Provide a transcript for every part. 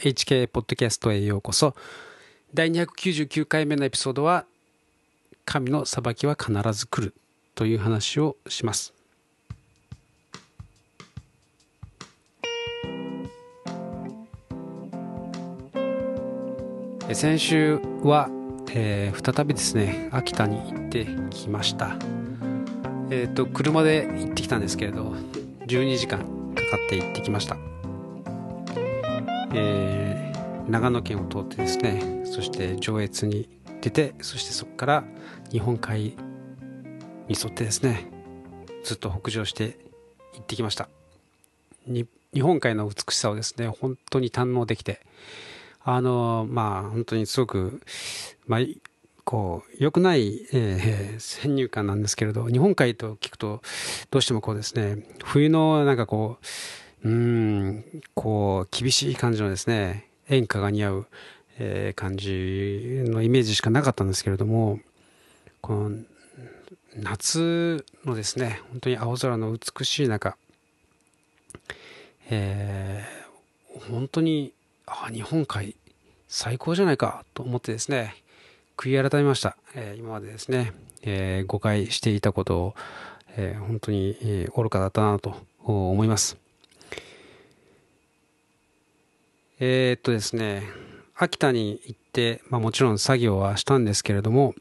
HK ポッドキャストへようこそ。第299回目のエピソードは「神の裁きは必ず来る」という話をします。先週は、えー、再びですね秋田に行ってきました。えっ、ー、と車で行ってきたんですけれど12時間かかって行ってきました。えー、長野県を通ってですねそして上越に出てそしてそこから日本海に沿ってですねずっと北上して行ってきました。日本海の美しさをですね本当に堪能できてあのまあ本当にすごくまあこう良くない、えー、先入観なんですけれど日本海と聞くとどうしてもこうですね冬のなんかこううんこう厳しい感じのですね演歌が似合う、えー、感じのイメージしかなかったんですけれどもこの夏のですね本当に青空の美しい中、えー、本当にあ日本海最高じゃないかと思ってですね悔い改めました、えー、今までですね、えー、誤解していたことを、えー、本当に、愚かだったなと思います。えー、っとですね、秋田に行って、まあ、もちろん作業はしたんですけれども、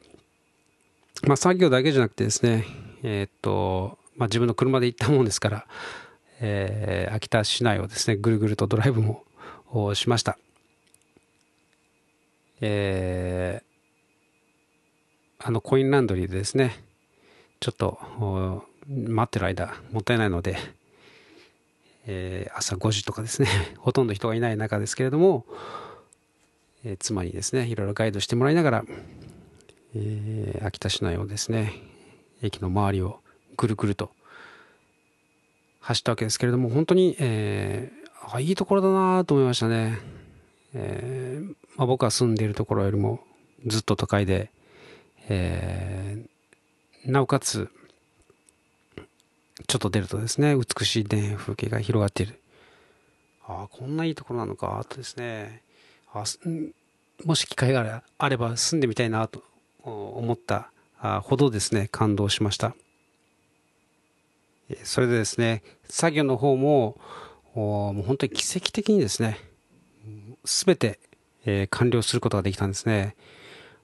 まあ、作業だけじゃなくてですね、えー、っと、まあ、自分の車で行ったもんですから、えー、秋田市内をですね、ぐるぐるとドライブもしました。えー、あのコインランドリーでですね、ちょっと待ってる間、もったいないので、えー、朝5時とかですね ほとんど人がいない中ですけれども、えー、妻にですねいろいろガイドしてもらいながら、えー、秋田市内をですね駅の周りをぐるぐると走ったわけですけれども本当に、えー、あいいところだなと思いましたね、えーまあ、僕が住んでいるところよりもずっと都会で、えー、なおかつちょっと出るとですね、美しい田園風景が広がっている。ああ、こんないいところなのか、とですね、あもし機会があれば住んでみたいなと思ったほどですね、感動しました。それでですね、作業の方も、もう本当に奇跡的にですね、すべて、えー、完了することができたんですね。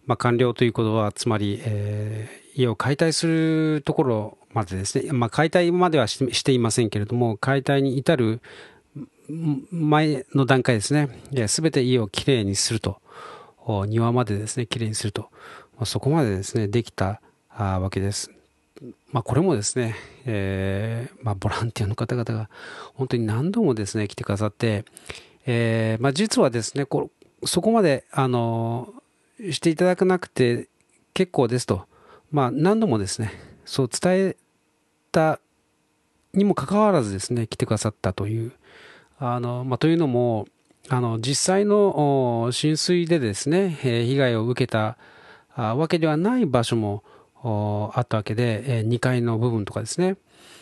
まあ、完了ということは、つまり、えー、家を解体するところまでですね、まあ、解体まではしていませんけれども、解体に至る前の段階ですね、すべて家をきれいにすると、庭までですね、きれいにすると、ま、そこまでですね、できたわけです。まあ、これもですね、えー、まあ、ボランティアの方々が本当に何度もですね、来てくださって、えー、まあ、実はですね、こそこまで、あの、していただかなくて結構ですと、まあ、何度もですね、そう伝えたにもかかわらずですね、来てくださったという、あの、まあ、というのも、あの、実際の浸水でですね、被害を受けたわけではない場所もあったわけで、2階の部分とかですね、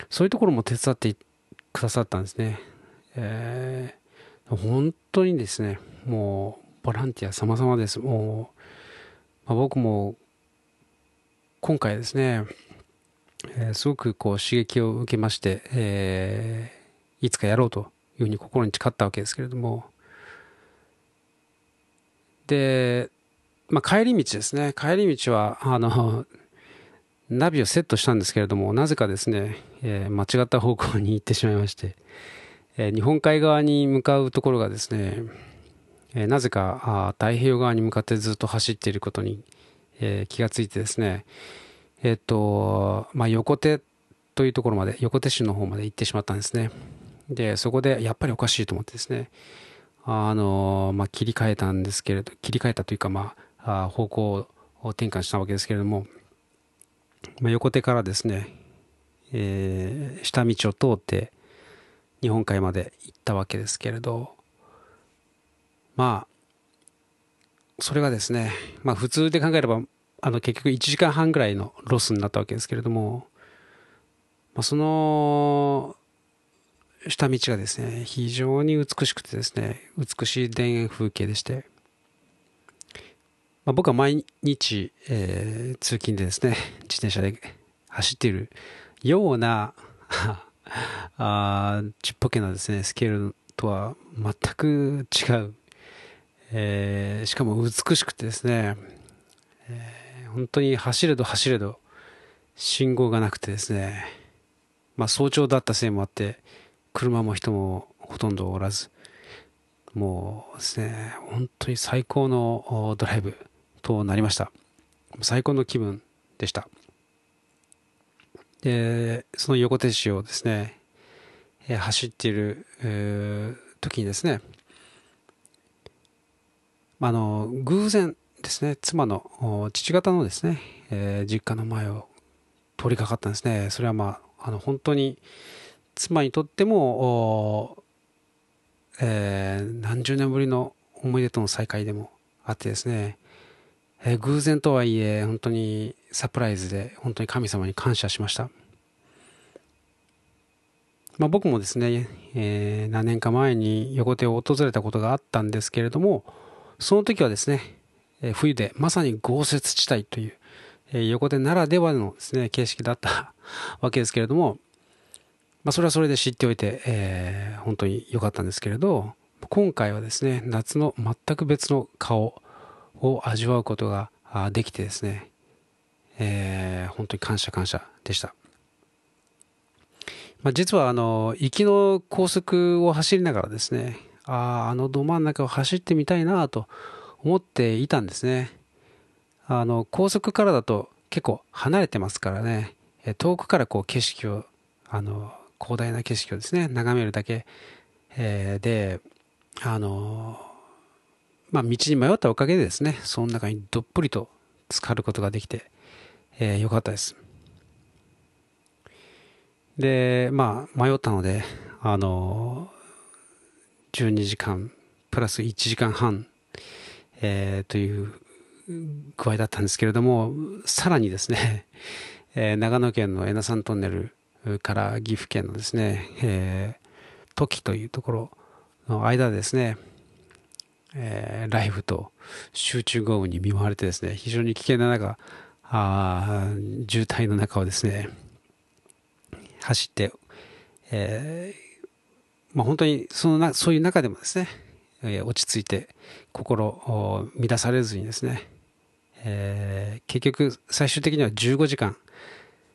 そういうところも手伝ってくださったんですね。えー、本当にですね、もう、ボランティア様々です。もう、まあ、僕も、今回ですね、えー、すごくこう刺激を受けまして、えー、いつかやろうというふうに心に誓ったわけですけれども、で、まあ、帰り道ですね、帰り道は、あの、ナビをセットしたんですけれども、なぜかですね、えー、間違った方向に行ってしまいまして、えー、日本海側に向かうところがですね、え、なぜかあ太平洋側に向かってずっと走っていることに、え気がついてですね、えっ、と、まあ、横手というところまで、横手市の方まで行ってしまったんですね。で、そこでやっぱりおかしいと思ってですね、あの、まあ、切り替えたんですけれど、切り替えたというか、まあ、方向を転換したわけですけれども、まあ、横手からですね、えー、下道を通って日本海まで行ったわけですけれど、まあ、それがですね、まあ普通で考えればあの結局1時間半ぐらいのロスになったわけですけれども、まあ、そのした道がですね、非常に美しくてですね、美しい田園風景でして、まあ、僕は毎日、えー、通勤でですね、自転車で走っているような あちっぽけなですね、スケールとは全く違う、えー、しかも美しくてですね、えー、本当に走れど走れど信号がなくてですね、まあ早朝だったせいもあって、車も人もほとんどおらず、もうですね、本当に最高のドライブとなりました。最高の気分でした。で、その横手市をですね、走っている、時にですね、あの、偶然ですね、妻の父方のですね、えー、実家の前を通りかかったんですね。それはまあ、あの、本当に妻にとっても、えー、何十年ぶりの思い出との再会でもあってですね、えー、偶然とはいえ、本当にサプライズで、本当に神様に感謝しました。まあ、僕もですね、えー、何年か前に横手を訪れたことがあったんですけれども、その時はですね、冬でまさに豪雪地帯という、横手ならではのですね、形式だったわけですけれども、まあ、それはそれで知っておいて、え、本当に良かったんですけれど、今回はですね、夏の全く別の顔を味わうことができてですね、え、本当に感謝感謝でした。まあ、実はあの、行きの高速を走りながらですね、ああ、あのど真ん中を走ってみたいなと思っていたんですね。あの、高速からだと結構離れてますからね、遠くからこう景色を、あの、広大な景色をですね、眺めるだけ、えー、で、あの、まあ、道に迷ったおかげでですね、その中にどっぷりと浸かることができて、えー、よかったです。で、まあ、迷ったので、あの、12時間プラス1時間半、えー、という具合だったんですけれども、さらにですね、えー、長野県の江名山トンネルから岐阜県のですね、えー、時というところの間ですね、えー、ライフと集中豪雨に見舞われてですね、非常に危険な中、あ渋滞の中をですね、走って、えー、まあ、本当にそのなそういう中でもですね、えー、落ち着いて心を乱されずにですね、えー、結局最終的には15時間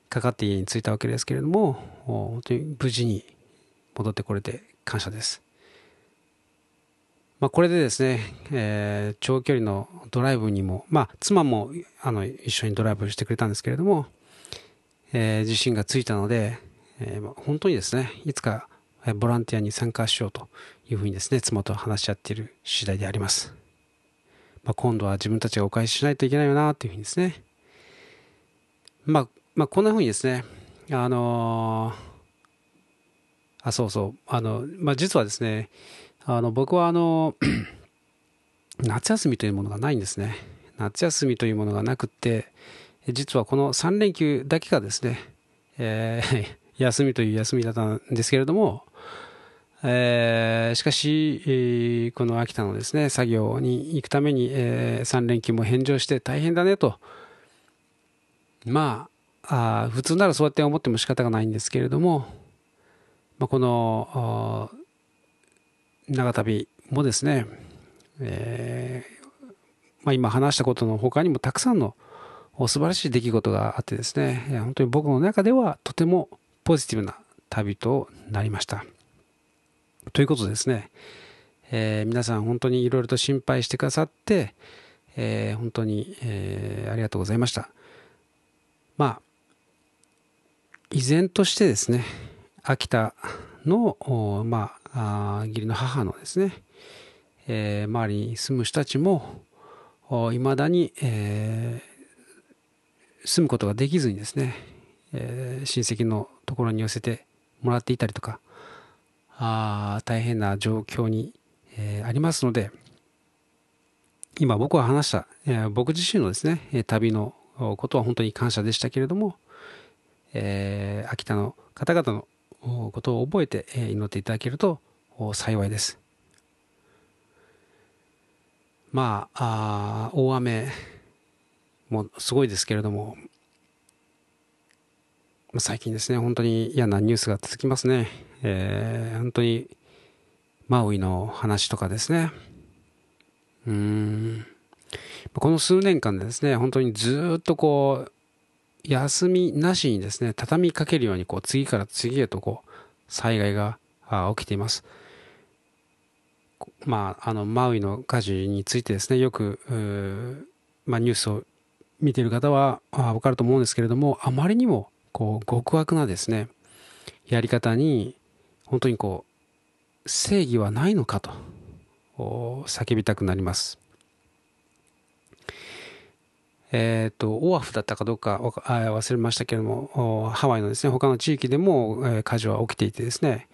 かかって家に着いたわけですけれども本当に無事に戻ってこれて感謝です。まあ、これでですね、えー、長距離のドライブにも、まあ、妻もあの一緒にドライブしてくれたんですけれども、えー、自信がついたので、えー、本当にですね、いつかボランティアに参加しようというふうにですね、妻と話し合っている次第であります。まあ、今度は自分たちがお返ししないといけないよなというふうにですね。まあ、まあ、こんなふうにですね、あのー、あ、そうそう、あの、まあ、実はですね、あの、僕はあの、夏休みというものがないんですね。夏休みというものがなくって、実はこの3連休だけがですね、えー 休みという休みだったんですけれども、えー、しかし、えー、この秋田のですね、作業に行くために、えー、3連休も返上して大変だねと。まあ、あ普通ならそうやって思っても仕方がないんですけれども、まあ、この、長旅もですね、えーまあ、今話したことの他にもたくさんの素晴らしい出来事があってですね、本当に僕の中ではとてもポジティブな旅となりました。ということですね、えー、皆さん本当にいろいろと心配してくださって、えー、本当に、えー、ありがとうございました。まあ、依然としてですね、秋田の、まあ、あ義理の母のですね、えー、周りに住む人たちも、いまだに、えー、住むことができずにですね、えー、親戚のところに寄せてもらっていたりとか、あ大変な状況に、えー、ありますので、今僕が話した、えー、僕自身のですね、旅のことは本当に感謝でしたけれども、えー、秋田の方々のことを覚えて祈っていただけると幸いです。まあ、あ大雨もすごいですけれども、最近ですね、本当に嫌なニュースが続きますね。えー、本当にマウイの話とかですね。うん。この数年間でですね、本当にずっとこう、休みなしにですね、畳みかけるようにこう次から次へとこう災害が起きています。まあ、あのマウイの火事についてですね、よく、まあ、ニュースを見てる方は分かると思うんですけれども、あまりにもこう極悪なですね、やり方に、本当にこう、正義はないのかと叫びたくなります。えっ、ー、と、オアフだったかどうか忘れましたけれども、ハワイのですね、他の地域でも、え火事は起きていてですね、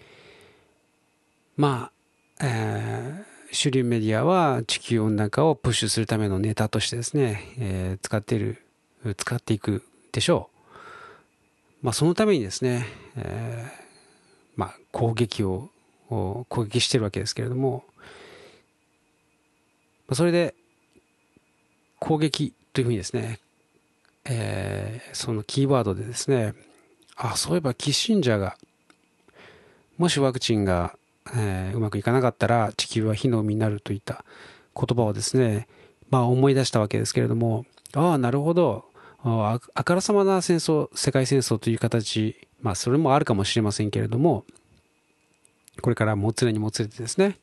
まあ、えー、主流メディアは地球温暖化をプッシュするためのネタとしてですね、えー、使っている、使っていくでしょう。まあ、そのためにですね、えー、まあ、攻撃を、攻撃してるわけですけれども、それで、攻撃というふうにですね、えー、そのキーワードでですね、あ、そういえばキッシンジャーが、もしワクチンが、えー、うまくいかなかったら地球は火の海になるといった言葉をですね、まあ思い出したわけですけれども、ああ、なるほど。あからさまな戦争、世界戦争という形、まあそれもあるかもしれませんけれども、これからもつれにもつれてですね、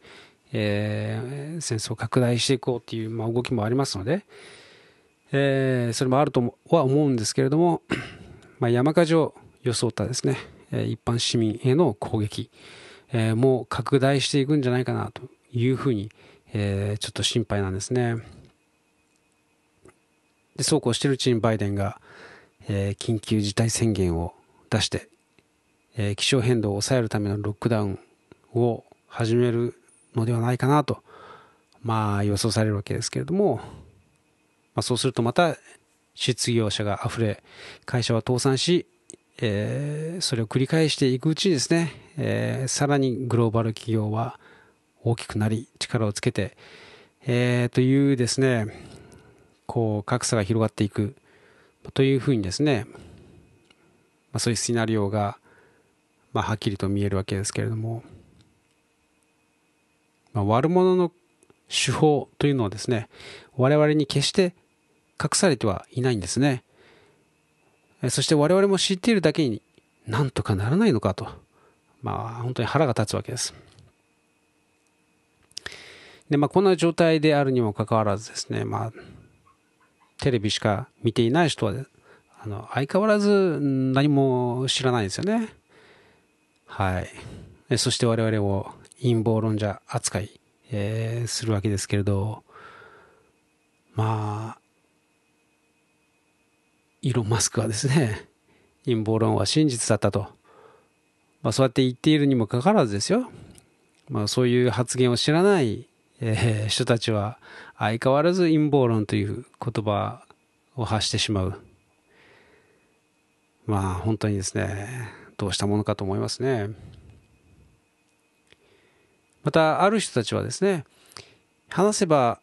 えー、戦争を拡大していこうっていう、まあ、動きもありますので、えー、それもあるとは思うんですけれども、まあ、山火事を装ったですね、一般市民への攻撃、えー、もう拡大していくんじゃないかなというふうに、えー、ちょっと心配なんですね。でそうこうしているうちにバイデンが、えー、緊急事態宣言を出して、えー、気象変動を抑えるためのロックダウンを始めるのではないかなと、まあ予想されるわけですけれども、まあ、そうするとまた失業者が溢れ、会社は倒産し、えー、それを繰り返していくうちにですね、えー、さらにグローバル企業は大きくなり、力をつけて、えー、というですね、こう、格差が広がっていく、というふうにですね、まあ、そういうシナリオが、まあ、はっきりと見えるわけですけれども、まあ、悪者の手法というのはですね、我々に決して隠されてはいないんですね。そして我々も知っているだけになんとかならないのかと、まあ本当に腹が立つわけです。で、まあこんな状態であるにもかかわらずですね、まあテレビしか見ていない人は、あの相変わらず何も知らないですよね。はい。そして我々を陰謀論者扱いえー、するわけですけれど、まあ、イーロン・マスクはですね、陰謀論は真実だったと。まあ、そうやって言っているにもかかわらずですよ。まあ、そういう発言を知らない、えー、人たちは相変わらず陰謀論という言葉を発してしまう。まあ、本当にですね、どうしたものかと思いますね。またある人たちはですね話せば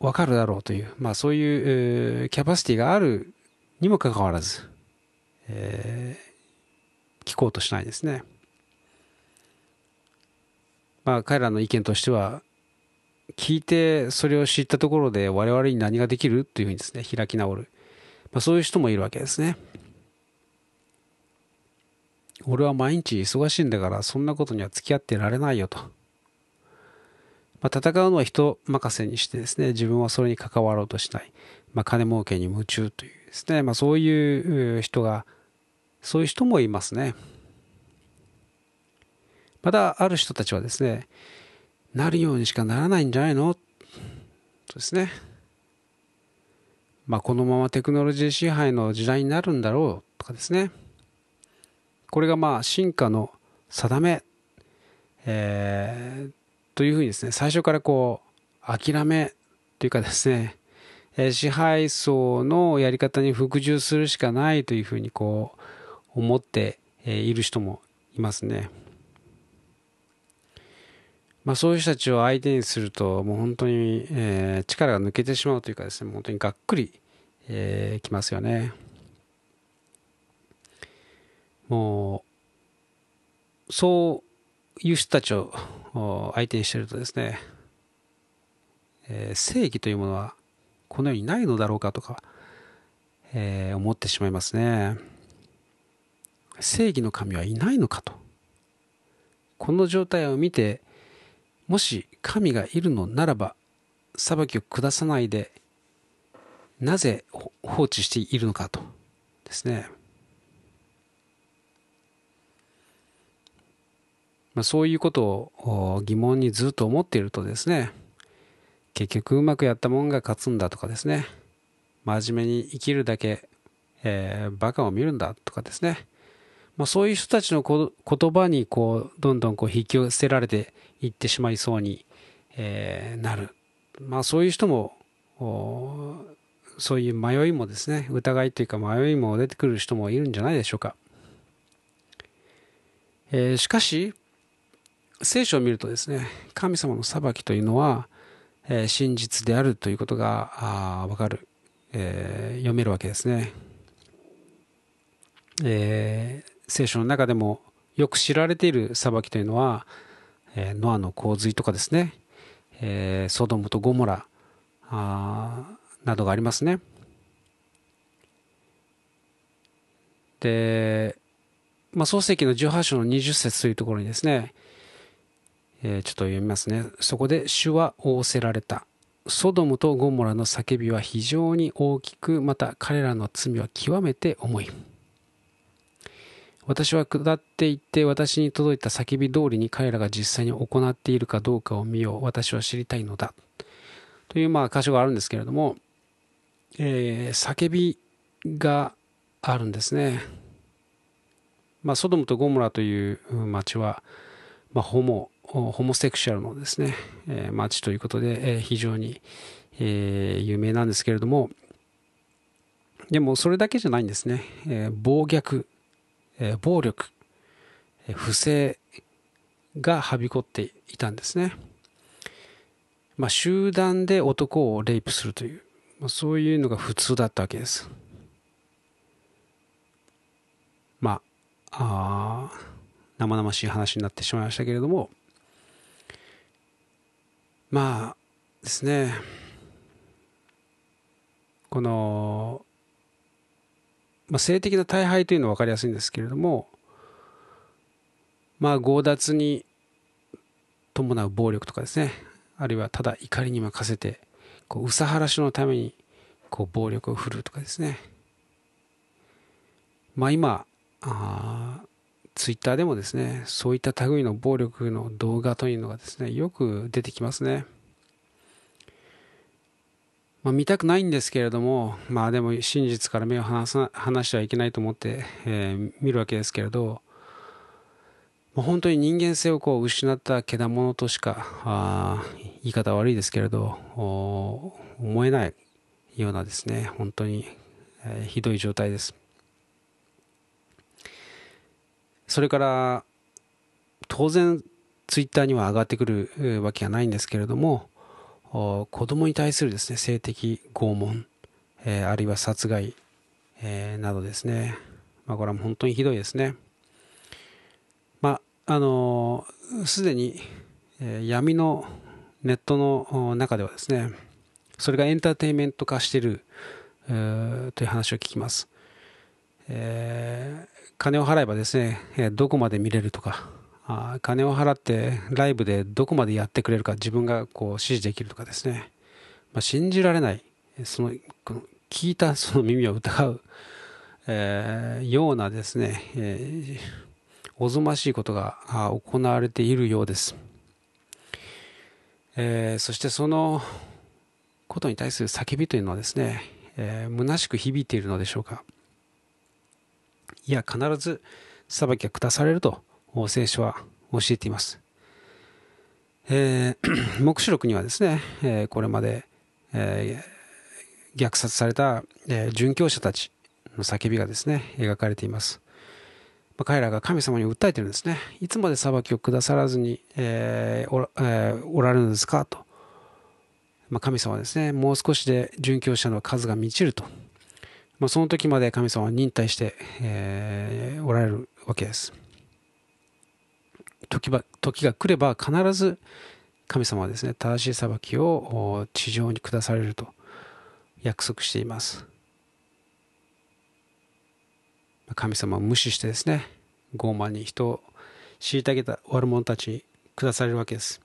わかるだろうという、まあ、そういう、キャパシティがあるにもかかわらず、えー、聞こうとしないですね。まあ、彼らの意見としては聞いてそれを知ったところで我々に何ができるというふうにですね開き直る、まあ、そういう人もいるわけですね。俺は毎日忙しいんだからそんなことには付き合ってられないよと。まあ、戦うのは人任せにしてですね、自分はそれに関わろうとしない。まあ、金儲けに夢中というですね、まあ、そういう人が、そういう人もいますね。また、ある人たちはですね、なるようにしかならないんじゃないの？とですね。まあ、このままテクノロジー支配の時代になるんだろうとかですね。これがまあ進化の定め、えー、というふうにですね、最初からこう、諦めというかですね、支配層のやり方に服従するしかないというふうにこう思っている人もいますね。まあ、そういう人たちを相手にすると、もう本当に、えー、力が抜けてしまうというかですね、本当にがっくり、えー、きますよね。もう、そういう人たちを相手にしてるとですね、えー、正義というものはこの世にないのだろうかとか、えー、思ってしまいますね。正義の神はいないのかと。この状態を見て、もし神がいるのならば、裁きを下さないで、なぜ放置しているのかとですね。ま、そういうことを疑問にずっと思っているとですね、結局うまくやったもんが勝つんだとかですね、真面目に生きるだけ、えー、バカを見るんだとかですね、まあ、そういう人たちの言葉にこうどんどんこう引き寄せられていってしまいそうに、えー、なる、まあ、そういう人もそういう迷いもですね疑いというか迷いも出てくる人もいるんじゃないでしょうか、えー、しかし聖書を見るとですね神様の裁きというのは、えー、真実であるということが分かる、えー、読めるわけですね、えー、聖書の中でもよく知られている裁きというのは、えー、ノアの洪水とかですね、えー、ソドムとゴモラなどがありますね。で、まあ、創世記の18章の20節というところにですね、えー、ちょっと読みますね。そこで主は仰せられた。ソドムとゴモラの叫びは非常に大きく、また彼らの罪は極めて重い。私は下っていって私に届いた叫び通りに彼らが実際に行っているかどうかを見よう。私は知りたいのだ。というまあ箇所があるんですけれども、えー、叫びがあるんですね。まあ、ソドムとゴモラという町は、まあ、ホモホモセクシャルのですね、えー、町ということで、えー、非常に、えー、有名なんですけれども、でもそれだけじゃないんですね。えー、暴虐、えー、暴力、えー、不正がはびこっていたんですね。まあ、集団で男をレイプするという、まあ、そういうのが普通だったわけです。まあ、あ生々しい話になってしまいましたけれども、まあですねこの、まあ、性的な大敗というのは分かりやすいんですけれどもまあ強奪に伴う暴力とかですねあるいはただ怒りに任せてこう憂さ晴らしのためにこう暴力を振るうとかですね。まあ今あツイッターでもですね、そういった類の暴力の動画というのがですね、よく出てきますね。まあ、見たくないんですけれども、まあでも真実から目を離さ離してはいけないと思って、えー、見るわけですけれど、まあ、本当に人間性をこう失ったけだものとしかあ言い方悪いですけれど思えないようなですね本当に、えー、ひどい状態ですそれから当然ツイッターには上がってくるわけがないんですけれども子供に対するですね性的拷問、え、あるいは殺害、え、などですね、まあ、これは本当にひどいですね。まああのすでに、え、闇のネットの中ではですねそれがエンターテインメント化している、という話を聞きます。えー、金を払えばですね、えどこまで見れるとか、あ金を払ってライブでどこまでやってくれるか自分がこう指示できるとかですね、まあ、信じられない、その聞いた その耳を疑う、えー、ようなですね、えー、おぞましいことが行われているようです。えー、そしてそのことに対する叫びというのはですね、えー、虚しく響いているのでしょうか。いや、必ず裁きが下されると聖書は教えています。えー、黙示録にはですね、えー、これまで、えー、虐殺された、えー、殉教者たちの叫びがですね、描かれています。あ、彼らが神様に訴えてるんですね。いつまで裁きを下さらずに、えーおらえーおられるんですかと。まあ、神様はですね、もう少しで殉教者の数が満ちると。まあ、その時まで神様は忍耐して、えーおられるわけです。時ば時が来れば必ず神様はですね、正しい裁きを地上に下されると約束しています。神様を無視してですね、傲慢に人を虐げた悪者たちに下されるわけです。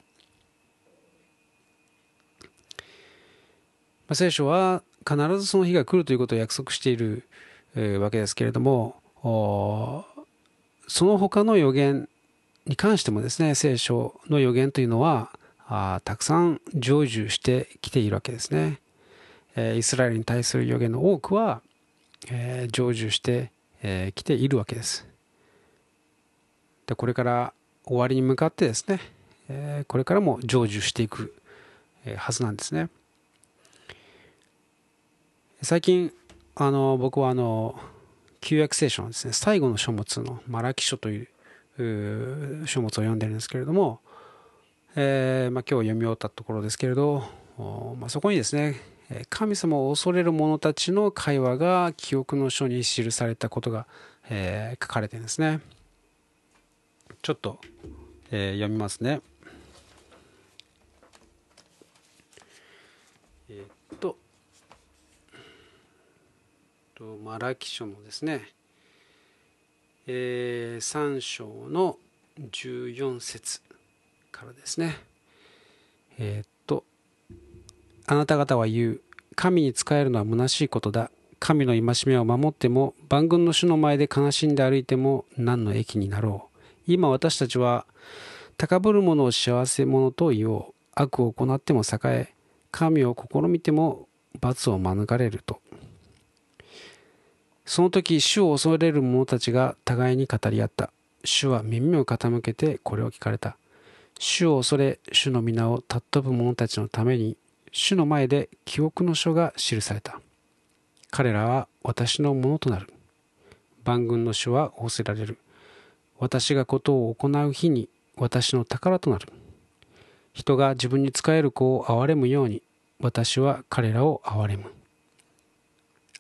聖書は必ずその日が来るということを約束している、わけですけれども、その他の予言に関してもですね、聖書の予言というのは、あたくさん成就してきているわけですね。えーイスラエルに対する予言の多くは、えー成就してき、えーているわけです。でこれから終わりに向かってですね、えーこれからも成就していく、はずなんですね。最近あの僕はあの旧約聖書のですね最後の書物のマラキ書という書物を読んでるんですけれども、えーまあ、今日読み終わったところですけれど、まあ、そこにですね神様を恐れる者たちの会話が記憶の書に記されたことが、えー書かれてるんですね。ちょっと、えー読みますねえーっととマラキ書のですね、え3章の14節からですねえーっとあなた方は言う神に仕えるのは虚しいことだ。神の戒めを守っても万軍の主の前で悲しんで歩いても何の益になろう。今私たちは高ぶる者を幸せ者と言おう。悪を行っても栄え神を試みても罰を免れると。その時主を恐れる者たちが互いに語り合った。主は耳を傾けてこれを聞かれた。主を恐れ主の皆を尊ぶ者たちのために主の前で記憶の書が記された。彼らは私のものとなる。万軍の主は仰せられる。私がことを行う日に私の宝となる。人が自分に仕える子を憐れむように私は彼らを憐れむ。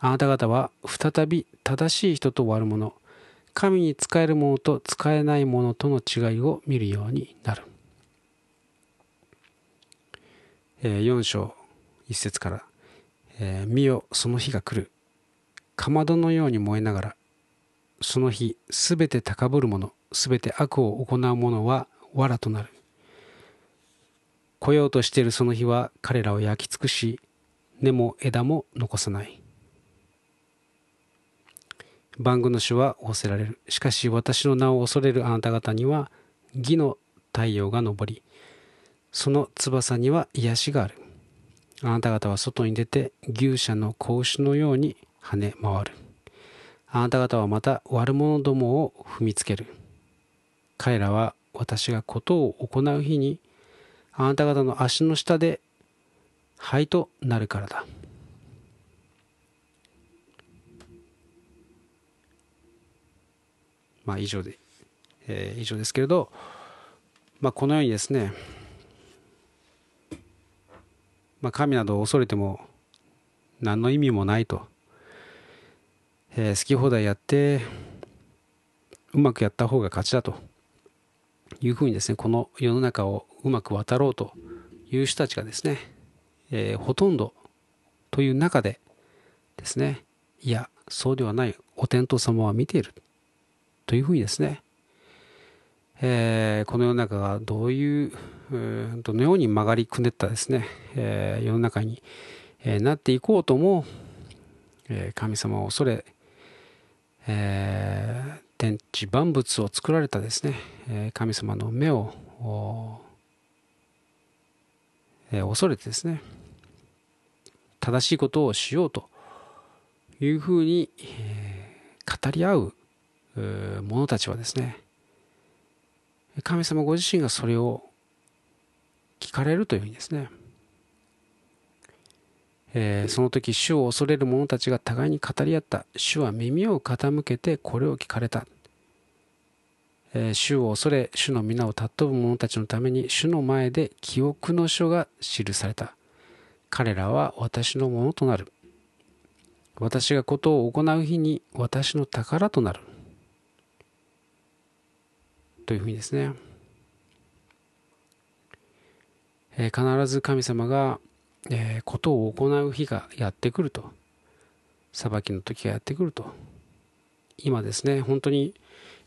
あなた方は再び正しい人と悪者神に仕える者と仕えない者との違いを見るようになる。えー4章1節から「えー見よその日が来る」「かまどのように燃えながらその日すべて高ぶる者すべて悪を行う者は藁となる」「来ようとしているその日は彼らを焼き尽くし根も枝も残さない」万軍の主は仰せられる。しかし私の名を恐れるあなた方には義の太陽が昇り、その翼には癒しがある。あなた方は外に出て牛舎の子牛のように跳ね回る。あなた方はまた悪者どもを踏みつける。彼らは私がことを行う日にあなた方の足の下で灰となるからだ。まあ以上で、えー以上ですけれど、まあ、このようにですね、まあ、神などを恐れても何の意味もないと、えー好き放題やってうまくやった方が勝ちだというふうにですねこの世の中をうまく渡ろうという人たちがですね、えーほとんどという中でですねいやそうではないお天道様は見ているというふうにですね、えーこの世の中がどういうどのように曲がりくねったですね、えー世の中に、えーなっていこうとも、えー神様を恐れ、えー天地万物を作られたですね、えー神様の目を、えー恐れてですね正しいことをしようというふうに、えー語り合う者たちはですね神様ご自身がそれを聞かれるというふうにですね、えーその時主を恐れる者たちが互いに語り合った。主は耳を傾けてこれを聞かれた。えー、主を恐れ主の皆を尊ぶ者たちのために主の前で記憶の書が記された。彼らは私のものとなる。私がことを行う日に私の宝となる。というふうにですね、えー、必ず神様が、えー、ことを行う日がやってくると。裁きの時がやってくると。今ですね本当に、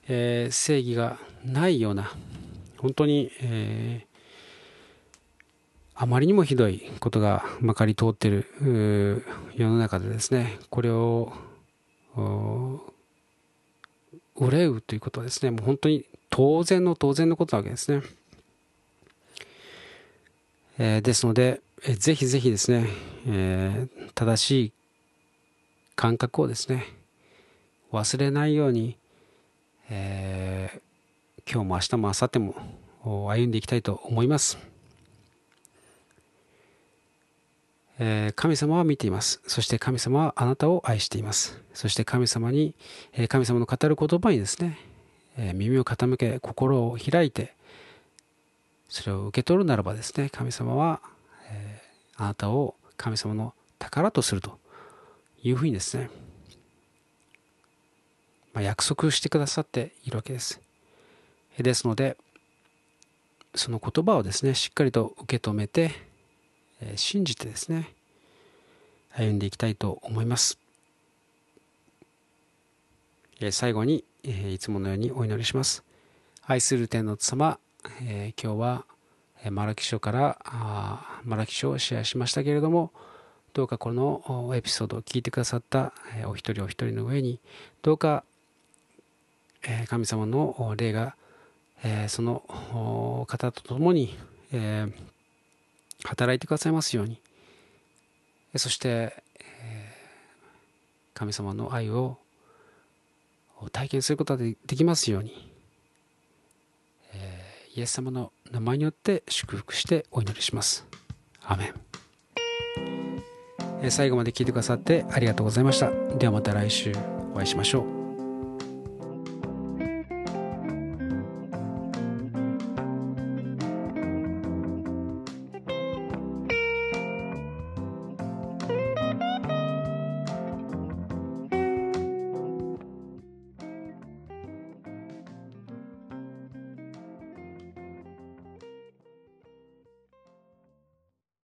えー、正義がないような本当に、え、あまりにもひどいことがまかり通ってる世の中でですねこれを憂うということはですねもう本当に当然の当然のことなわけですね、えー、ですので、えー、ぜひぜひですね、えー、正しい感覚をですね忘れないように、えー、今日も明日も明後日も歩んでいきたいと思います、え、神様は見ています。そして神様はあなたを愛しています。そして神様に、え、神様の語る言葉にですね、え耳を傾け心を開いてそれを受け取るならばですね神様は、えあなたを神様の宝とするというふうにですね、まあ、約束してくださっているわけです。ですので、その言葉をですね、しっかりと受け止めて、え信じてですね、歩んでいきたいと思います。え最後に、えいつものようにお祈りします。愛する天の様、え今日は、マラキ書からマラキ書をシェアしましたけれども、どうかこのエピソードを聞いてくださったお一人お一人の上にどうか神様の霊がその方と共に働いてくださいますようにそして神様の愛を体験することができますようにイエス様の名前によって祝福してお祈りします。アメン最後まで聞いてくださってありがとうございました。ではまた来週お会いしましょう。